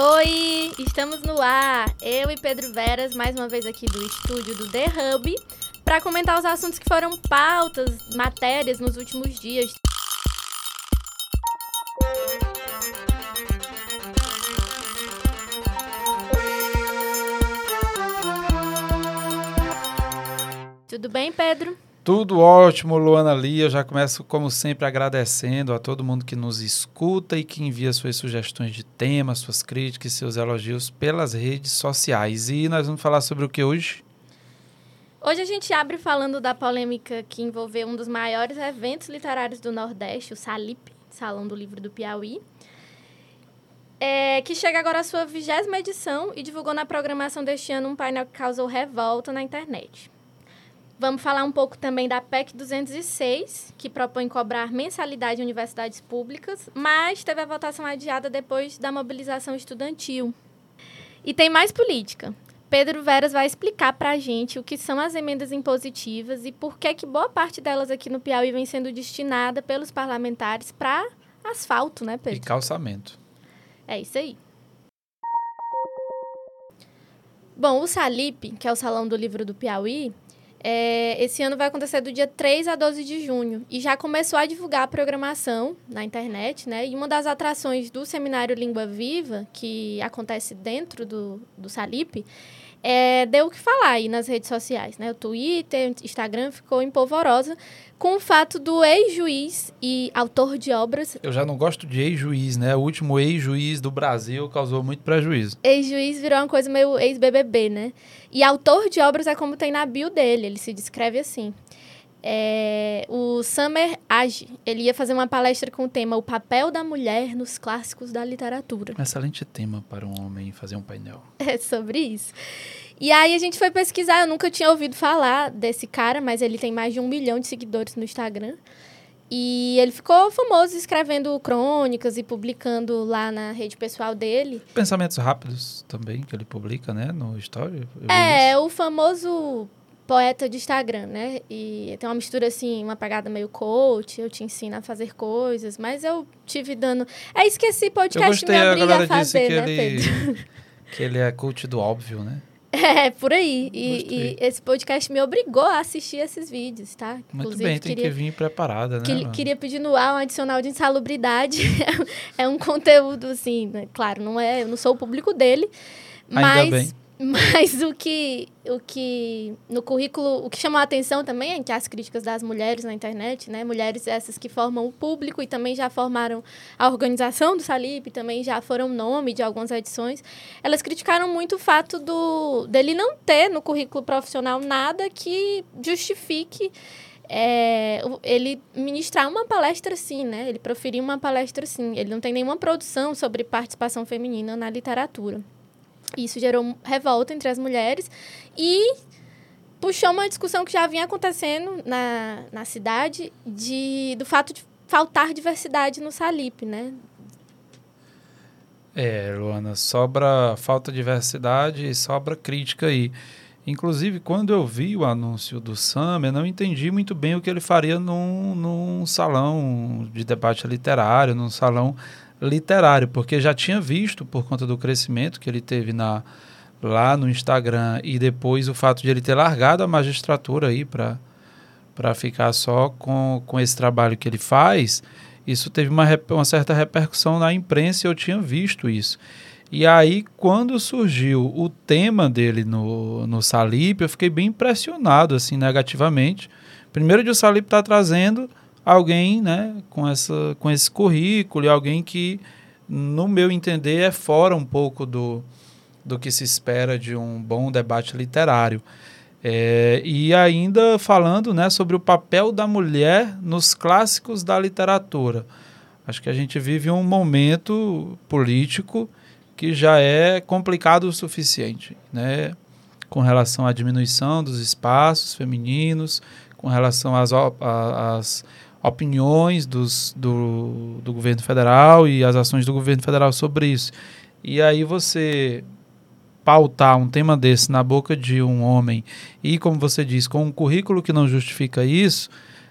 Oi, estamos no ar. Eu e Pedro Veras, mais uma vez aqui do estúdio do The Hub, para comentar os assuntos que foram pautas, matérias nos últimos dias. Tudo bem, Pedro? Tudo ótimo, Luana Lia. Eu já começo, como sempre, agradecendo a todo mundo que nos escuta e que envia suas sugestões de temas, suas críticas, seus elogios pelas redes sociais. E nós vamos falar sobre o que hoje? Hoje a gente abre falando da polêmica que envolveu um dos maiores eventos literários do Nordeste, o Salip, Salão do Livro do Piauí, é, que chega agora à sua vigésima edição e divulgou na programação deste ano um painel que causou revolta na internet. Vamos falar um pouco também da PEC 206, que propõe cobrar mensalidade em universidades públicas, mas teve a votação adiada depois da mobilização estudantil. E tem mais política. Pedro Veras vai explicar para a gente o que são as emendas impositivas e por que, que boa parte delas aqui no Piauí vem sendo destinada pelos parlamentares para asfalto, né, Pedro? E calçamento. É isso aí. Bom, o Salip, que é o Salão do Livro do Piauí, é, esse ano vai acontecer do dia 3 a 12 de junho e já começou a divulgar a programação na internet, né? E uma das atrações do Seminário Língua Viva, que acontece dentro do, do Salip, é, deu o que falar aí nas redes sociais, né? O Twitter, Instagram ficou empolvorosa com o fato do ex-juiz e autor de obras. Eu já não gosto de ex-juiz, né? O último ex-juiz do Brasil causou muito prejuízo. Ex-juiz virou uma coisa meio ex-BBB, né? E autor de obras é como tem na bio dele, ele se descreve assim. É, o Summer Age, ele ia fazer uma palestra com o tema O Papel da Mulher nos Clássicos da Literatura. Um excelente tema para um homem fazer um painel. É sobre isso. E aí a gente foi pesquisar, eu nunca tinha ouvido falar desse cara, mas ele tem mais de um milhão de seguidores no Instagram. E ele ficou famoso escrevendo crônicas e publicando lá na rede pessoal dele. Pensamentos rápidos também, que ele publica, né, no Story. É, o famoso poeta de Instagram, né? E tem uma mistura assim, uma pegada meio coach, eu te ensino a fazer coisas, mas eu tive dando. É isso que esse podcast gostei, me obriga a, a fazer, né, ele, Pedro? Que ele é coach do óbvio, né? É, por aí. E, e, esse podcast me obrigou a assistir esses vídeos, tá? Muito Inclusive, bem, tem queria, que vir preparada, né? Que, queria pedir no ar um adicional de insalubridade. é um conteúdo, assim, né? claro, não é, eu não sou o público dele, Ainda mas bem. Mas o que, o que no currículo, o que chamou a atenção também é que as críticas das mulheres na internet, né? Mulheres essas que formam o público e também já formaram a organização do Salip, também já foram nome de algumas edições. Elas criticaram muito o fato do dele não ter no currículo profissional nada que justifique é, ele ministrar uma palestra assim, né? Ele proferir uma palestra assim. Ele não tem nenhuma produção sobre participação feminina na literatura. Isso gerou revolta entre as mulheres e puxou uma discussão que já vinha acontecendo na, na cidade de, do fato de faltar diversidade no Salip, né? É, Luana, sobra falta de diversidade e sobra crítica aí. Inclusive, quando eu vi o anúncio do Sam, eu não entendi muito bem o que ele faria num, num salão de debate literário, num salão literário, porque já tinha visto, por conta do crescimento que ele teve na, lá no Instagram e depois o fato de ele ter largado a magistratura aí para ficar só com, com esse trabalho que ele faz, isso teve uma, uma certa repercussão na imprensa e eu tinha visto isso. E aí, quando surgiu o tema dele no, no Salip, eu fiquei bem impressionado, assim, negativamente. Primeiro de o Salip estar tá trazendo alguém né, com, essa, com esse currículo e alguém que, no meu entender, é fora um pouco do, do que se espera de um bom debate literário. É, e ainda falando né, sobre o papel da mulher nos clássicos da literatura. Acho que a gente vive um momento político que já é complicado o suficiente, né? com relação à diminuição dos espaços femininos, com relação às, às opiniões dos, do, do governo federal e as ações do governo federal sobre isso. E aí você pautar um tema desse na boca de um homem e, como você diz, com um currículo que não justifica isso,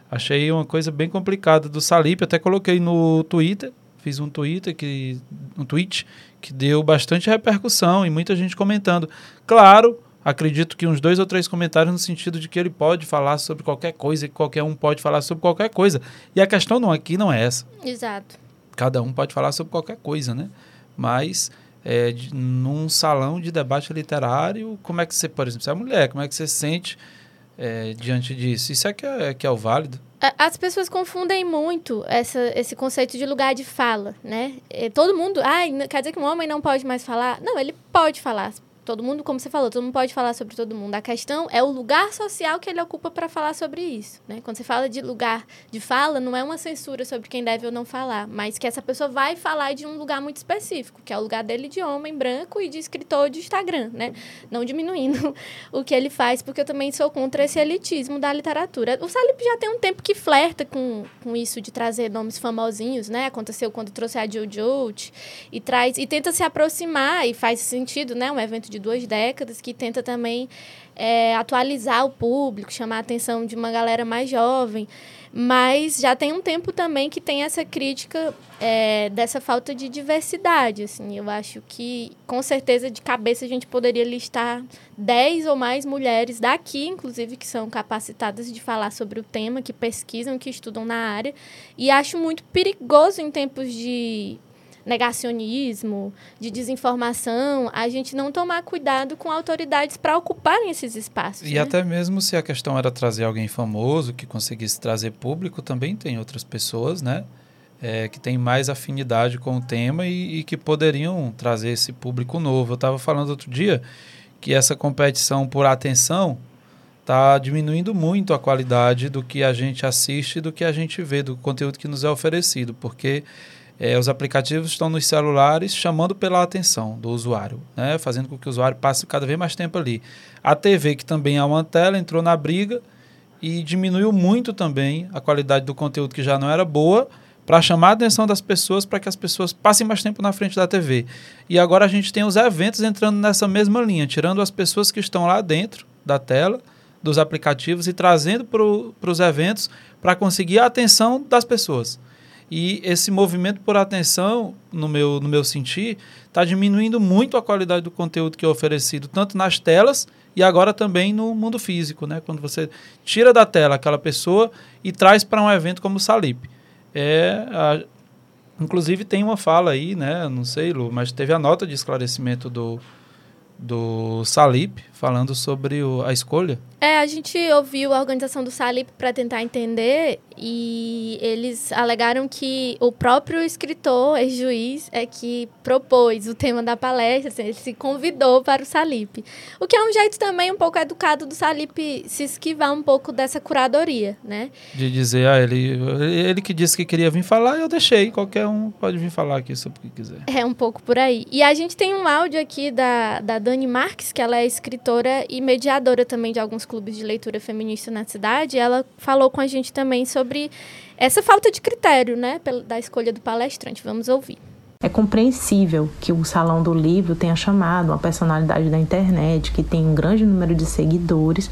achei uma coisa bem complicada do Salip. Até coloquei no Twitter, fiz um Twitter que um tweet que deu bastante repercussão e muita gente comentando. Claro, acredito que uns dois ou três comentários no sentido de que ele pode falar sobre qualquer coisa e qualquer um pode falar sobre qualquer coisa. E a questão não aqui não é essa. Exato. Cada um pode falar sobre qualquer coisa, né? Mas é, de, num salão de debate literário, como é que você, por exemplo, você é mulher, como é que você sente é, diante disso? Isso é que é, que é o válido. As pessoas confundem muito essa, esse conceito de lugar de fala, né? É, todo mundo, ah, quer dizer que um homem não pode mais falar? Não, ele pode falar todo mundo, como você falou, todo mundo pode falar sobre todo mundo. A questão é o lugar social que ele ocupa para falar sobre isso. Né? Quando você fala de lugar de fala, não é uma censura sobre quem deve ou não falar, mas que essa pessoa vai falar de um lugar muito específico, que é o lugar dele de homem branco e de escritor de Instagram, né? Não diminuindo o que ele faz, porque eu também sou contra esse elitismo da literatura. O Salip já tem um tempo que flerta com, com isso de trazer nomes famosinhos, né? Aconteceu quando trouxe a Jojo e traz e tenta se aproximar e faz sentido, né? Um evento de de duas décadas, que tenta também é, atualizar o público, chamar a atenção de uma galera mais jovem. Mas já tem um tempo também que tem essa crítica é, dessa falta de diversidade. Assim. Eu acho que, com certeza, de cabeça a gente poderia listar 10 ou mais mulheres daqui, inclusive, que são capacitadas de falar sobre o tema, que pesquisam, que estudam na área. E acho muito perigoso em tempos de negacionismo, de desinformação, a gente não tomar cuidado com autoridades para ocuparem esses espaços. E né? até mesmo se a questão era trazer alguém famoso que conseguisse trazer público, também tem outras pessoas, né? É, que têm mais afinidade com o tema e, e que poderiam trazer esse público novo. Eu estava falando outro dia que essa competição por atenção está diminuindo muito a qualidade do que a gente assiste do que a gente vê, do conteúdo que nos é oferecido, porque é, os aplicativos estão nos celulares chamando pela atenção do usuário, né? fazendo com que o usuário passe cada vez mais tempo ali. A TV, que também é uma tela, entrou na briga e diminuiu muito também a qualidade do conteúdo que já não era boa para chamar a atenção das pessoas, para que as pessoas passem mais tempo na frente da TV. E agora a gente tem os eventos entrando nessa mesma linha, tirando as pessoas que estão lá dentro da tela, dos aplicativos e trazendo para os eventos para conseguir a atenção das pessoas. E esse movimento por atenção, no meu, no meu sentir, está diminuindo muito a qualidade do conteúdo que é oferecido, tanto nas telas e agora também no mundo físico, né? Quando você tira da tela aquela pessoa e traz para um evento como o Salip. É, a, inclusive tem uma fala aí, né? Não sei, Lu, mas teve a nota de esclarecimento do, do Salip falando sobre o, a escolha. É, a gente ouviu a organização do Salip para tentar entender e eles alegaram que o próprio escritor, ex-juiz, é que propôs o tema da palestra, assim, ele se convidou para o Salip. O que é um jeito também um pouco educado do Salip se esquivar um pouco dessa curadoria, né? De dizer, ah, ele, ele que disse que queria vir falar, eu deixei, qualquer um pode vir falar aqui sobre o que quiser. É um pouco por aí. E a gente tem um áudio aqui da, da Dani Marques, que ela é escritora e mediadora também de alguns clubes de leitura feminista na cidade. Ela falou com a gente também sobre sobre essa falta de critério, né, da escolha do palestrante. Vamos ouvir. É compreensível que o Salão do Livro tenha chamado uma personalidade da internet que tem um grande número de seguidores,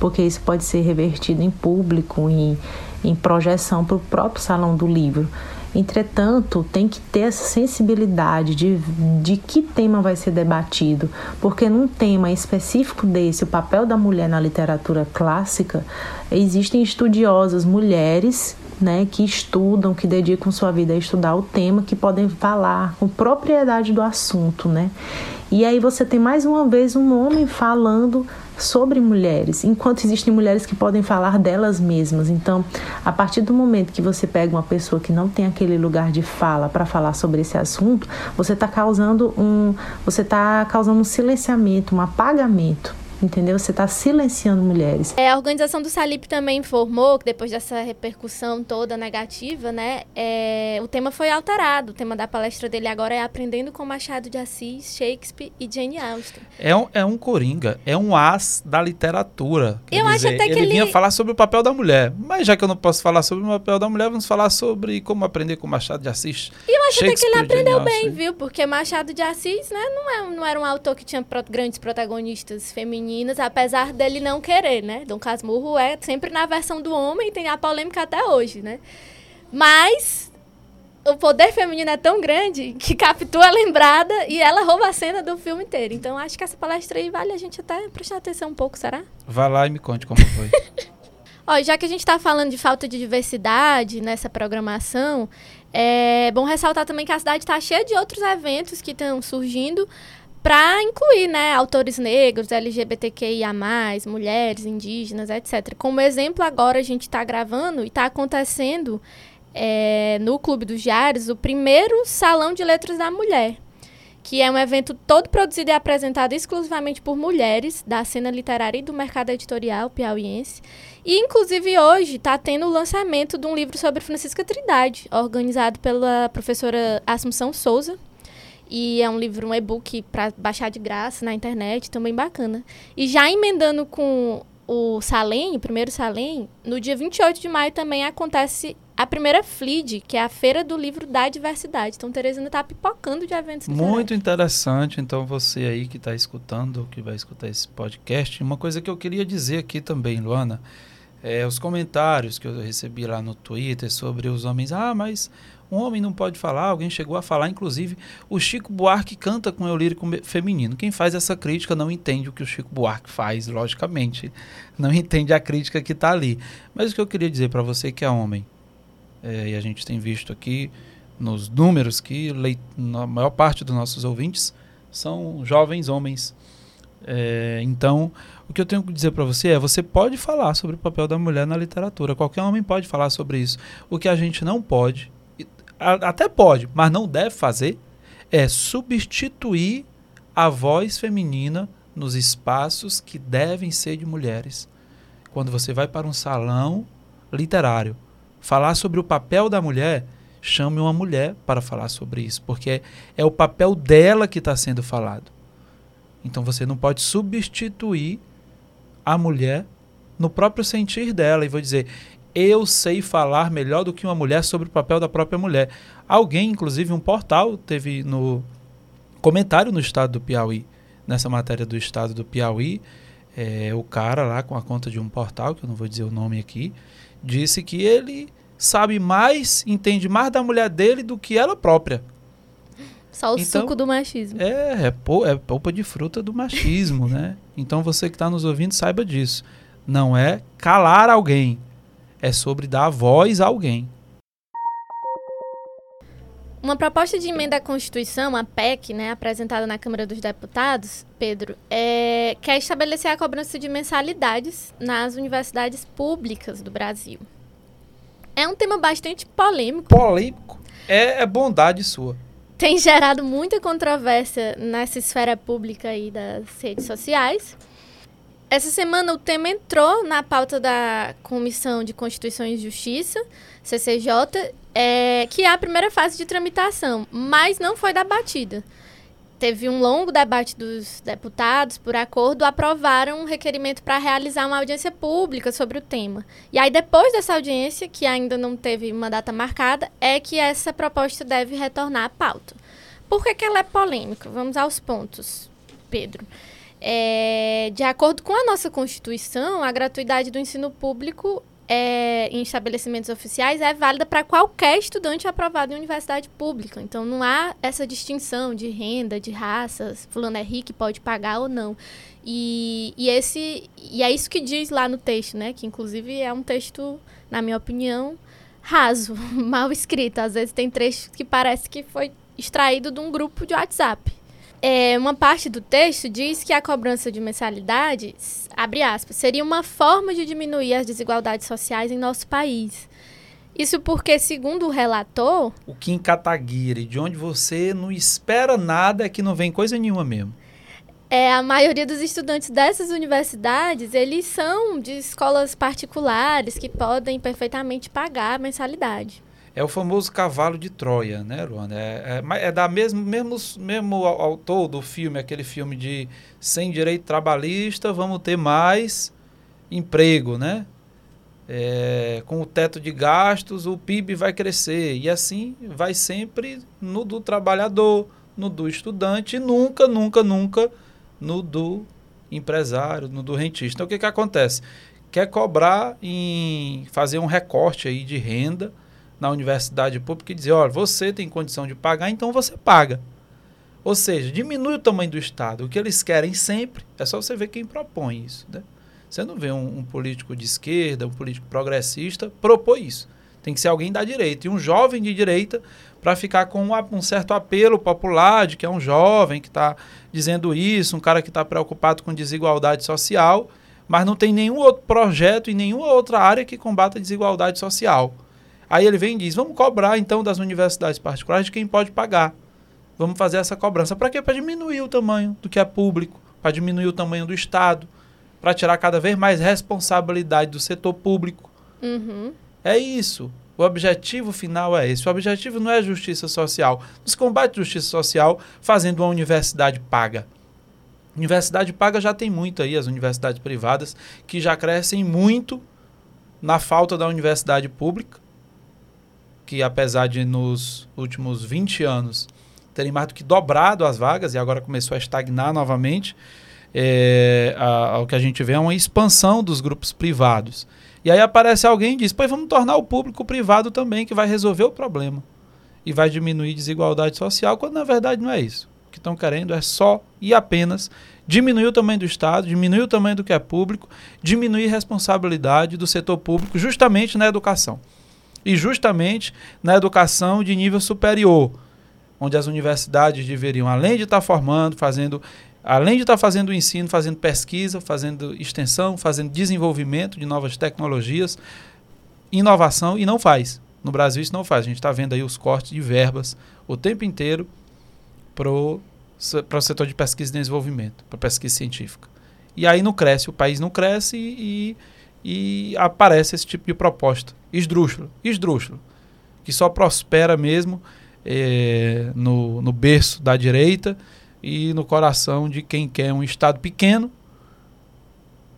porque isso pode ser revertido em público, em, em projeção para o próprio Salão do Livro. Entretanto, tem que ter essa sensibilidade de, de que tema vai ser debatido, porque num tema específico desse, o papel da mulher na literatura clássica, existem estudiosas mulheres né, que estudam, que dedicam sua vida a estudar o tema, que podem falar com propriedade do assunto, né? E aí você tem mais uma vez um homem falando sobre mulheres, enquanto existem mulheres que podem falar delas mesmas. Então, a partir do momento que você pega uma pessoa que não tem aquele lugar de fala para falar sobre esse assunto, você está causando um, você está causando um silenciamento, um apagamento entendeu? Você está silenciando mulheres. É, a organização do Salip também informou que depois dessa repercussão toda negativa, né, é, o tema foi alterado. O tema da palestra dele agora é Aprendendo com Machado de Assis, Shakespeare e Jane Austen. É um, é um coringa, é um as da literatura. Eu dizer, acho até que ele, ele vinha falar sobre o papel da mulher, mas já que eu não posso falar sobre o papel da mulher, vamos falar sobre como aprender com Machado de Assis. E eu acho até que ele aprendeu bem, viu? Porque Machado de Assis, né, não, é, não era um autor que tinha pro, grandes protagonistas femininos meninas, apesar dele não querer, né? Dom Casmurro é sempre na versão do homem e tem a polêmica até hoje, né? Mas o poder feminino é tão grande que captura a lembrada e ela rouba a cena do filme inteiro. Então acho que essa palestra aí vale a gente até prestar atenção um pouco, será? Vai lá e me conte como foi. Ó, já que a gente está falando de falta de diversidade nessa programação, é bom ressaltar também que a cidade está cheia de outros eventos que estão surgindo para incluir né, autores negros, LGBTQIA, mulheres, indígenas, etc. Como exemplo, agora a gente está gravando e está acontecendo é, no Clube dos Diários o primeiro Salão de Letras da Mulher, que é um evento todo produzido e apresentado exclusivamente por mulheres da cena literária e do mercado editorial piauiense. E, inclusive, hoje está tendo o lançamento de um livro sobre Francisca Trindade, organizado pela professora Assunção Souza. E é um livro, um e-book para baixar de graça na internet, também bacana. E já emendando com o Salem, o primeiro Salem, no dia 28 de maio também acontece a primeira FLID, que é a Feira do Livro da Diversidade. Então, Teresina está pipocando de eventos Muito interessante. Então, você aí que está escutando, que vai escutar esse podcast, uma coisa que eu queria dizer aqui também, Luana, é os comentários que eu recebi lá no Twitter sobre os homens. Ah, mas um homem não pode falar. Alguém chegou a falar, inclusive, o Chico Buarque canta com o lírico feminino. Quem faz essa crítica não entende o que o Chico Buarque faz, logicamente. Não entende a crítica que está ali. Mas o que eu queria dizer para você que é homem, é, e a gente tem visto aqui nos números que leit a maior parte dos nossos ouvintes são jovens homens. É, então, o que eu tenho que dizer para você é: você pode falar sobre o papel da mulher na literatura. Qualquer homem pode falar sobre isso. O que a gente não pode, até pode, mas não deve fazer, é substituir a voz feminina nos espaços que devem ser de mulheres. Quando você vai para um salão literário, falar sobre o papel da mulher, chame uma mulher para falar sobre isso, porque é, o papel dela que está sendo falado. Então você não pode substituir a mulher no próprio sentir dela e vou dizer, eu sei falar melhor do que uma mulher sobre o papel da própria mulher. Alguém, inclusive um portal, teve no comentário no estado do Piauí, nessa matéria do estado do Piauí, é, o cara lá com a conta de um portal, que eu não vou dizer o nome aqui, disse que ele sabe mais, entende mais da mulher dele do que ela própria. Só o então, suco do machismo. É, é, é polpa de fruta do machismo, né? Então você que está nos ouvindo, saiba disso. Não é calar alguém, é sobre dar voz a alguém. Uma proposta de emenda à Constituição, a PEC, né, apresentada na Câmara dos Deputados, Pedro, é, quer estabelecer a cobrança de mensalidades nas universidades públicas do Brasil. É um tema bastante polêmico. Polêmico? É, é bondade sua. Tem gerado muita controvérsia nessa esfera pública aí das redes sociais. Essa semana o tema entrou na pauta da Comissão de Constituição e Justiça, CCJ, é, que é a primeira fase de tramitação, mas não foi debatida. Teve um longo debate dos deputados, por acordo, aprovaram um requerimento para realizar uma audiência pública sobre o tema. E aí, depois dessa audiência, que ainda não teve uma data marcada, é que essa proposta deve retornar à pauta. Por que, que ela é polêmica? Vamos aos pontos, Pedro. É, de acordo com a nossa Constituição, a gratuidade do ensino público é, em estabelecimentos oficiais é válida para qualquer estudante aprovado em universidade pública. Então, não há essa distinção de renda, de raças, fulano é rico pode pagar ou não. E, e, esse, e é isso que diz lá no texto, né? Que, inclusive, é um texto, na minha opinião, raso, mal escrito. Às vezes tem trechos que parece que foi extraído de um grupo de WhatsApp é, uma parte do texto diz que a cobrança de mensalidade, abre aspas, seria uma forma de diminuir as desigualdades sociais em nosso país. Isso porque, segundo o relator... O Kim Kataguiri, de onde você não espera nada, é que não vem coisa nenhuma mesmo. É, a maioria dos estudantes dessas universidades, eles são de escolas particulares que podem perfeitamente pagar a mensalidade. É o famoso cavalo de Troia, né, Luana? É, é, é da mesmo, mesmo, mesmo autor do filme, aquele filme de sem direito trabalhista, vamos ter mais emprego, né? É, com o teto de gastos, o PIB vai crescer. E assim vai sempre no do trabalhador, no do estudante, e nunca, nunca, nunca no do empresário, no do rentista. Então, o que, que acontece? Quer cobrar em fazer um recorte aí de renda na universidade pública e dizer, olha, você tem condição de pagar, então você paga. Ou seja, diminui o tamanho do Estado. O que eles querem sempre, é só você ver quem propõe isso. Né? Você não vê um, um político de esquerda, um político progressista propor isso. Tem que ser alguém da direita. E um jovem de direita para ficar com um, um, certo apelo popular de que é um jovem que está dizendo isso, um cara que está preocupado com desigualdade social, mas não tem nenhum outro projeto e nenhuma outra área que combata a desigualdade social. Aí ele vem e diz: vamos cobrar então das universidades particulares de quem pode pagar. Vamos fazer essa cobrança. Para quê? Para diminuir o tamanho do que é público, para diminuir o tamanho do Estado, para tirar cada vez mais responsabilidade do setor público. Uhum. É isso. O objetivo final é esse. O objetivo não é justiça social. Nos combate justiça social fazendo uma universidade paga. Universidade paga já tem muito aí, as universidades privadas, que já crescem muito na falta da universidade pública, que apesar de nos últimos 20 anos terem mais do que dobrado as vagas e agora começou a estagnar novamente, é, a, a, o que a gente vê é uma expansão dos grupos privados. E aí aparece alguém e diz: pois vamos tornar o público privado também, que vai resolver o problema. E vai diminuir desigualdade social, quando na verdade não é isso. O que estão querendo é só e apenas diminuir o tamanho do Estado, diminuir o tamanho do que é público, diminuir a responsabilidade do setor público justamente na educação. E justamente na educação de nível superior, onde as universidades deveriam, além de estar formando, fazendo, além de estar fazendo o ensino, fazendo pesquisa, fazendo extensão, fazendo desenvolvimento de novas tecnologias, inovação, e não faz. No Brasil isso não faz. A gente está vendo aí os cortes de verbas o tempo inteiro para o setor de pesquisa e desenvolvimento, para pesquisa científica. E aí não cresce, o país não cresce e, e aparece esse tipo de proposta. Esdrúxulo, esdrúxulo, que só prospera mesmo é, no, no berço da direita e no coração de quem quer um Estado pequeno,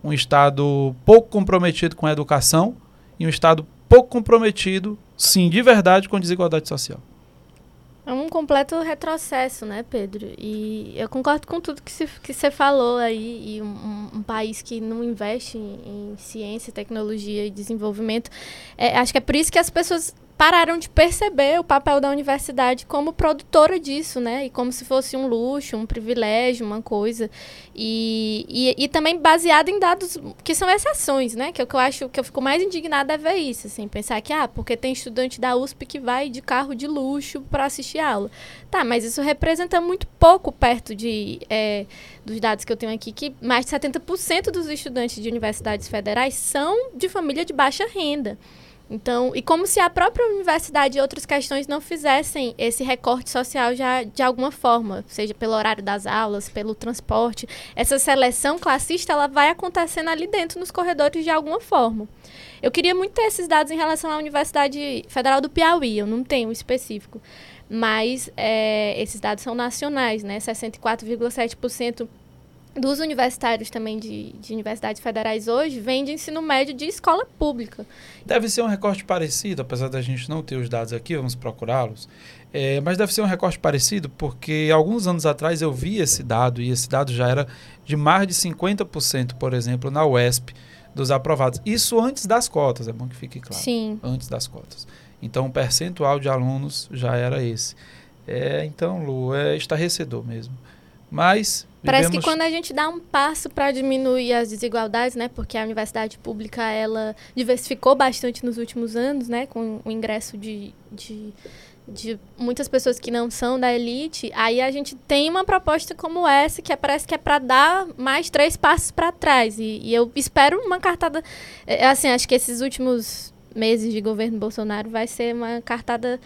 um Estado pouco comprometido com a educação e um Estado pouco comprometido, sim, de verdade, com a desigualdade social. É um completo retrocesso, né, Pedro? E eu concordo com tudo que você que falou aí. E um, um, país que não investe em, em ciência, tecnologia e desenvolvimento. É, acho que é por isso que as pessoas pararam de perceber o papel da universidade como produtora disso, né? E como se fosse um luxo, um privilégio, uma coisa. E, e, e também baseado em dados que são exceções, né? Que é o que eu acho que eu fico mais indignada é ver isso, assim, pensar que, ah, porque tem estudante da USP que vai de carro de luxo para assistir aula. Tá, mas isso representa muito pouco perto de, é, dos dados que eu tenho aqui, que mais de 70% dos estudantes de universidades federais são de família de baixa renda. Então, e como se a própria universidade e outras questões não fizessem esse recorte social já de alguma forma, seja pelo horário das aulas, pelo transporte, essa seleção classista ela vai acontecendo ali dentro nos corredores de alguma forma. Eu queria muito ter esses dados em relação à Universidade Federal do Piauí, eu não tenho específico, mas é, esses dados são nacionais, né? 64,7% dos universitários também de, de, universidades federais hoje vem de ensino médio de escola pública. Deve ser um recorte parecido, apesar da gente não ter os dados aqui, vamos procurá-los. É, mas deve ser um recorte parecido, porque alguns anos atrás eu vi esse dado, e esse dado já era de mais de 50%, por exemplo, na UESP, dos aprovados. Isso antes das cotas, é bom que fique claro. Sim. Antes das cotas. Então, o percentual de alunos já era esse. É, então, Lu, é estarrecedor mesmo. Mas Parece que quando a gente dá um passo para diminuir as desigualdades, né, porque a universidade pública ela diversificou bastante nos últimos anos, né, com o ingresso de, de, de muitas pessoas que não são da elite, aí a gente tem uma proposta como essa que é, parece que é para dar mais três passos para trás. E, e, eu espero uma cartada, é, assim, acho que esses últimos meses de governo Bolsonaro vai ser uma cartada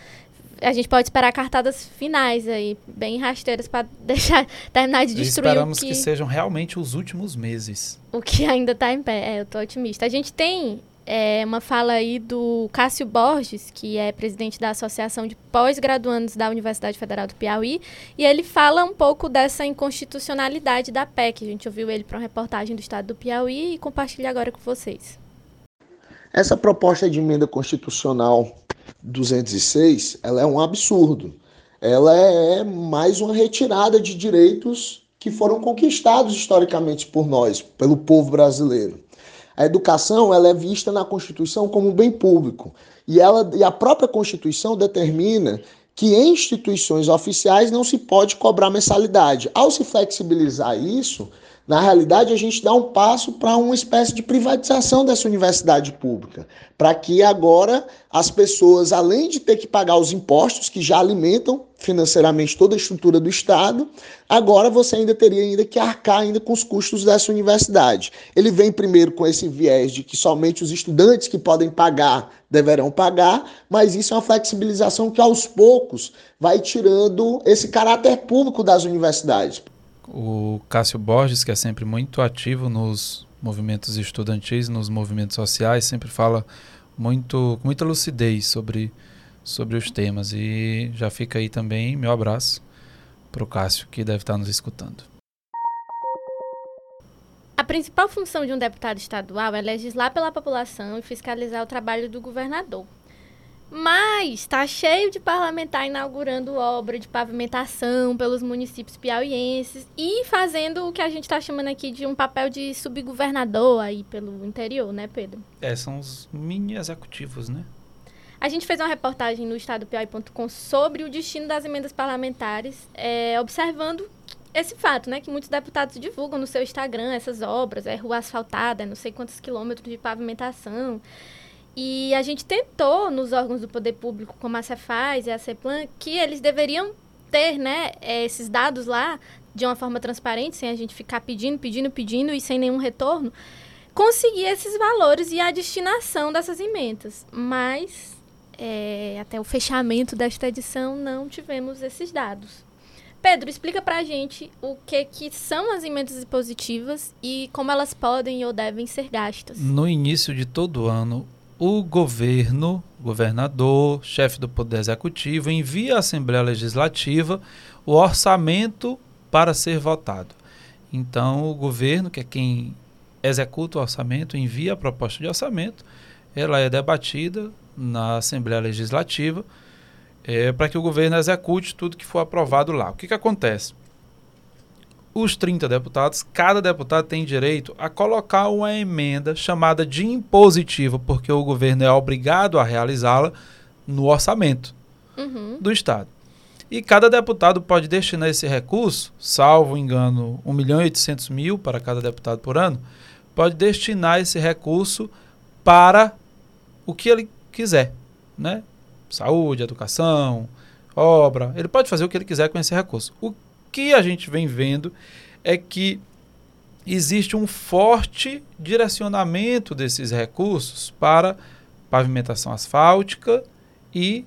a gente pode esperar cartadas finais aí, bem rasteiras, para deixar terminar de destruir. Esperamos o que, que sejam realmente os últimos meses. O que ainda está em pé. É, eu tô otimista. A gente tem é, uma fala aí do Cássio Borges, que é presidente da Associação de Pós-Graduandos da Universidade Federal do Piauí, e ele fala um pouco dessa inconstitucionalidade da PEC. A gente ouviu ele para uma reportagem do Estado do Piauí e compartilha agora com vocês. Essa proposta de emenda constitucional 206, ela é um absurdo. Ela é mais uma retirada de direitos que foram conquistados historicamente por nós, pelo povo brasileiro. A educação ela é vista na Constituição como um bem público. E, ela, e a própria Constituição determina que em instituições oficiais não se pode cobrar mensalidade. Ao se flexibilizar isso, na realidade, a gente dá um passo para uma espécie de privatização dessa universidade pública, para que agora as pessoas, além de ter que pagar os impostos que já alimentam financeiramente toda a estrutura do Estado, agora você ainda teria ainda que arcar ainda com os custos dessa universidade. Ele vem primeiro com esse viés de que somente os estudantes que podem pagar deverão pagar, mas isso é uma flexibilização que aos poucos vai tirando esse caráter público das universidades. O Cássio Borges, que é sempre muito ativo nos movimentos estudantis, nos movimentos sociais, sempre fala muito com muita lucidez sobre, sobre os temas. E já fica aí também meu abraço para o Cássio, que deve estar nos escutando. A principal função de um deputado estadual é legislar pela população e fiscalizar o trabalho do governador. Mas está cheio de parlamentar inaugurando obra de pavimentação pelos municípios piauienses e fazendo o que a gente está chamando aqui de um papel de subgovernador aí pelo interior, né, Pedro? É, são os mini executivos, né? A gente fez uma reportagem no estadopiauí.com sobre o destino das emendas parlamentares, é, observando esse fato, né, que muitos deputados divulgam no seu Instagram essas obras, é rua asfaltada, é não sei quantos quilômetros de pavimentação. E a gente tentou, nos órgãos do poder público, como a Cefaz e a CEPLAN, que eles deveriam ter né, esses dados lá de uma forma transparente, sem a gente ficar pedindo, pedindo, pedindo e sem nenhum retorno, conseguir esses valores e a destinação dessas emendas. Mas, é, até o fechamento desta edição, não tivemos esses dados. Pedro, explica pra gente o que, que são as emendas positivas e como elas podem ou devem ser gastas. No início de todo ano, o governo, governador, chefe do Poder Executivo, envia à Assembleia Legislativa o orçamento para ser votado. Então, o governo, que é quem executa o orçamento, envia a proposta de orçamento, ela é debatida na Assembleia Legislativa é, para que o governo execute tudo que for aprovado lá. O que, que acontece? Os 30 deputados, cada deputado tem direito a colocar uma emenda chamada de impositiva, porque o governo é obrigado a realizá-la no orçamento uhum. do Estado. E cada deputado pode destinar esse recurso, salvo engano, 1 milhão e 800 mil para cada deputado por ano, pode destinar esse recurso para o que ele quiser, né? Saúde, educação, obra, ele pode fazer o que ele quiser com esse recurso. O que a gente vem vendo é que existe um forte direcionamento desses recursos para pavimentação asfáltica e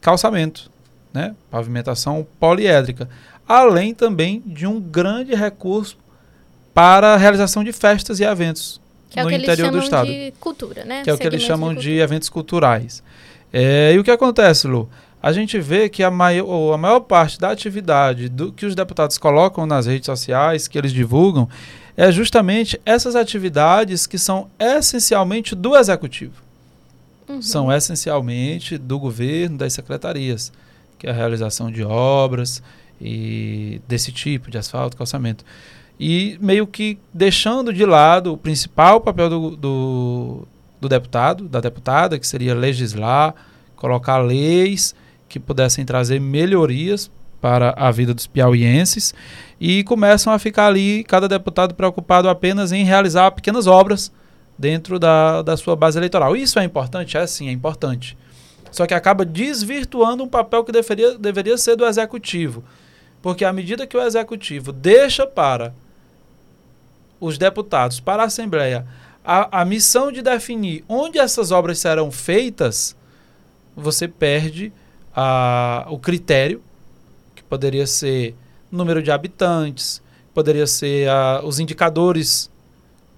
calçamento, né? pavimentação poliédrica, além também de um grande recurso para a realização de festas e eventos que é no é interior do estado. De cultura, né? Que é o que eles chamam de, de eventos culturais. É, e o que acontece, Lu? A gente vê que a maior, a maior parte da atividade do que os deputados colocam nas redes sociais, que eles divulgam, é justamente essas atividades que são essencialmente do executivo. Uhum. São essencialmente do governo, das secretarias, que é a realização de obras e desse tipo, de asfalto, calçamento. E meio que deixando de lado o principal papel do, do, do deputado, da deputada, que seria legislar, colocar leis que pudessem trazer melhorias para a vida dos piauienses e começam a ficar ali, cada deputado preocupado apenas em realizar pequenas obras dentro da, da sua base eleitoral. Isso é importante? É sim, é importante. Só que acaba desvirtuando um papel que deveria, deveria ser do executivo. Porque à medida que o executivo deixa para os deputados, para a Assembleia, a, a missão de definir onde essas obras serão feitas, você perde a, o critério, que poderia ser número de habitantes, poderia ser a, os indicadores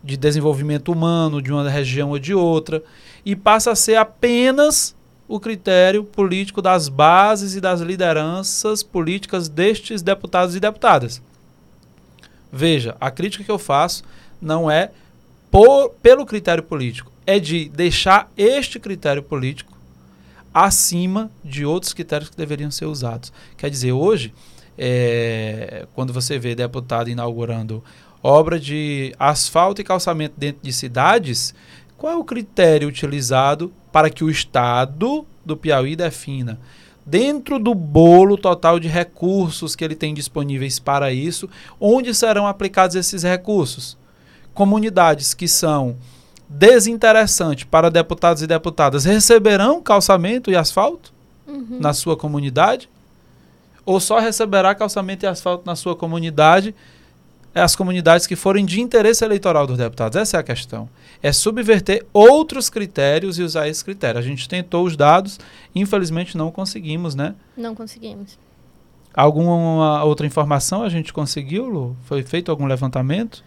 de desenvolvimento humano de uma região ou de outra, e passa a ser apenas o critério político das bases e das lideranças políticas destes deputados e deputadas. Veja, a crítica que eu faço não é por, pelo critério político, é de deixar este critério político acima de outros critérios que deveriam ser usados. Quer dizer, hoje, é, quando você vê deputado inaugurando obra de asfalto e calçamento dentro de cidades, qual é o critério utilizado para que o Estado do Piauí defina? Dentro do bolo total de recursos que ele tem disponíveis para isso, onde serão aplicados esses recursos? Comunidades que são desinteressantes para deputados e deputadas receberão calçamento e asfalto uhum. na sua comunidade? Ou só receberá calçamento e asfalto na sua comunidade é as comunidades que forem de interesse eleitoral dos deputados. Essa é a questão. É subverter outros critérios e usar esse critério. A gente tentou os dados, infelizmente não conseguimos, né? Não conseguimos. Alguma outra informação a gente conseguiu, Lu? Foi feito algum levantamento?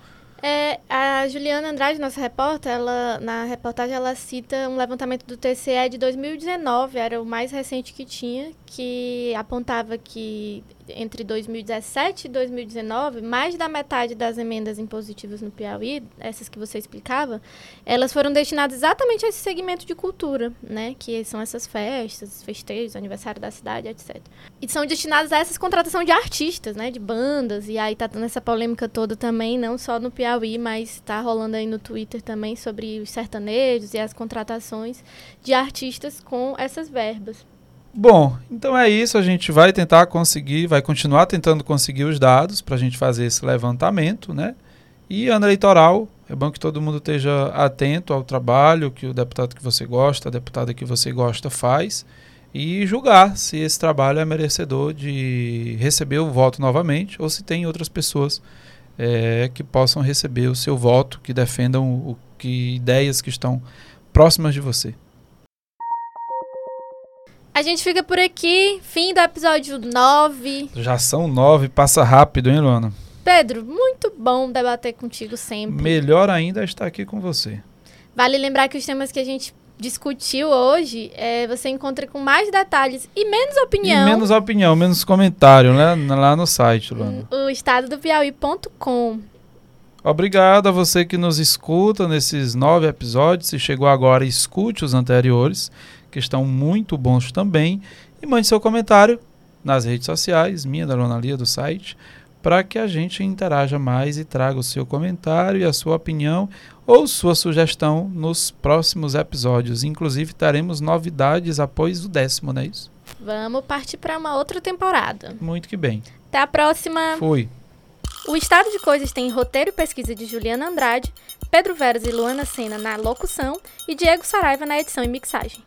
É, a Juliana Andrade, nossa repórter, ela, na reportagem ela cita um levantamento do TCE de 2019, era o mais recente que tinha, que apontava que entre 2017 e 2019, mais da metade das emendas impositivas no Piauí, essas que você explicava, elas foram destinadas exatamente a esse segmento de cultura, né? Que são essas festas, festejos, aniversário da cidade, etc. E são destinadas a essa contratação de artistas, né? De bandas, e aí tá dando essa polêmica toda também, não só no Piauí, mas tá rolando aí no Twitter também sobre os sertanejos e as contratações de artistas com essas verbas. Bom, então é isso. A gente vai tentar conseguir, vai continuar tentando conseguir os dados para a gente fazer esse levantamento, né? E ano eleitoral, é bom que todo mundo esteja atento ao trabalho que o deputado que você gosta, a deputada que você gosta faz e julgar se esse trabalho é merecedor de receber o voto novamente ou se tem outras pessoas é, que possam receber o seu voto, que defendam o, que ideias que estão próximas de você. A gente fica por aqui, fim do episódio 9. Já são 9, passa rápido, hein, Luana? Pedro, muito bom debater contigo sempre. Melhor ainda é estar aqui com você. Vale lembrar que os temas que a gente discutiu hoje, é, você encontra com mais detalhes e menos opinião. E menos opinião, menos comentário, né? Lá no site, Luana. O estado do Piauí.com. Obrigado a você que nos escuta nesses nove episódios. Se chegou agora, escute os anteriores que estão muito bons também. E mande seu comentário nas redes sociais, minha da Lona Lia, do site, para que a gente interaja mais e traga o seu comentário e a sua opinião ou sua sugestão nos próximos episódios. Inclusive, teremos novidades após o décimo, não é isso? Vamos partir para uma outra temporada. Muito que bem. Até a próxima. Fui. O Estado de Coisas tem roteiro e pesquisa de Juliana Andrade, Pedro Veras e Luana Sena na locução e Diego Saraiva na edição e mixagem.